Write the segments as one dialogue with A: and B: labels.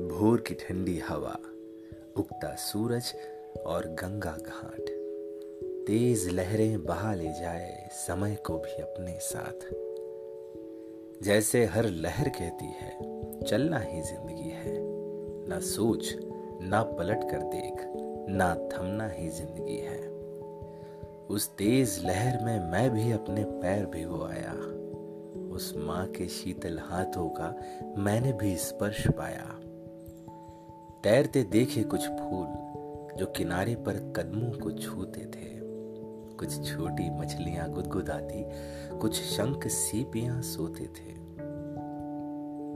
A: भोर की ठंडी हवा, उगता सूरज और गंगा घाट। तेज लहरें बहा ले जाए समय को भी अपने साथ। जैसे हर लहर कहती है, चलना ही ज़िंदगी है। ना सोच, ना पलट कर देख, ना थमना ही ज़िंदगी है। उस तेज लहर में मैं भी अपने पैर भिगो आया। उस माँ के शीतल हाथों का मैंने भी स्पर्श पाया। तैरते देखे कुछ फूल, जो किनारे पर कदमों को छूते थे। कुछ छोटी मछलियाँ गुदगुदाती, कुछ शंख सीपियाँ सोते थे।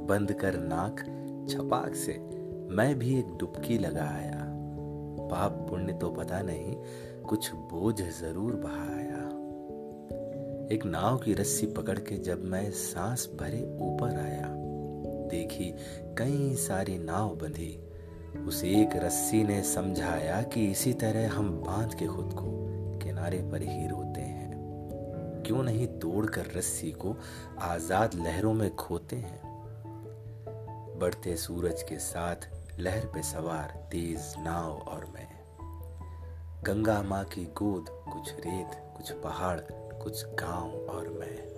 A: बंद कर नाक, छपाक से मैं भी एक डुबकी लगा आया। पाप पुण्य तो पता नहीं, कुछ बोझ ज़रूर बहाया एक नाव की रस्सी पकड़ के जब मैं सांस भरे ऊपर आया, देखी कई सारी नाव बंधी। उस एक रस्सी ने समझाया कि इसी तरह हम बाँध के खुद को किनारे पर ही रोते हैं। क्यों नहीं तोड़कर रस्सी को आज़ाद लहरों में खोते हैं? बढ़ते सूरज के साथ लहर पे सवार तेज नाव और मैं। गंगा माँ की गोद, कुछ रेत, कुछ पहाड़, कुछ गाँव और मैं।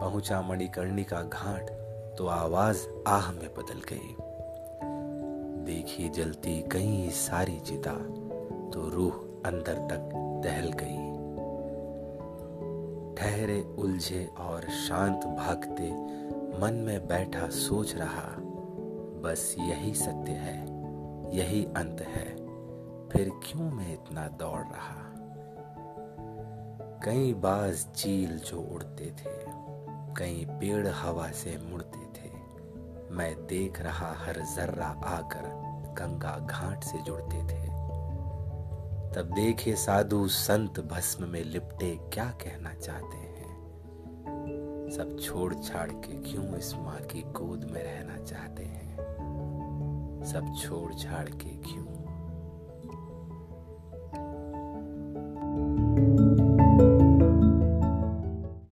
A: पहुँचा मणिकर्णी का घाट तो आवाज़ आह में बदल गई। देखी जलती कई सारी चिता तो रूह अंदर तक दहल गई। ठहरे उलझे और शांत भागते मन में बैठा सोच रहा, बस यही सत्य है, यही अंत है, फिर क्यों मैं इतना दौड़ रहा? कई बाज चील जो उड़ते थे, कई पेड़ हवा से मुड़ते थे मैं देख रहा हर जर्रा आकर गंगा घाट से जुड़ते थे। तब देखे साधु संत भस्म में लिपटे क्या कहना चाहते हैं? सब छोड़ छाड़ के क्यों इस माँ की गोद में रहना चाहते हैं? सब छोड़ छाड़ के क्यों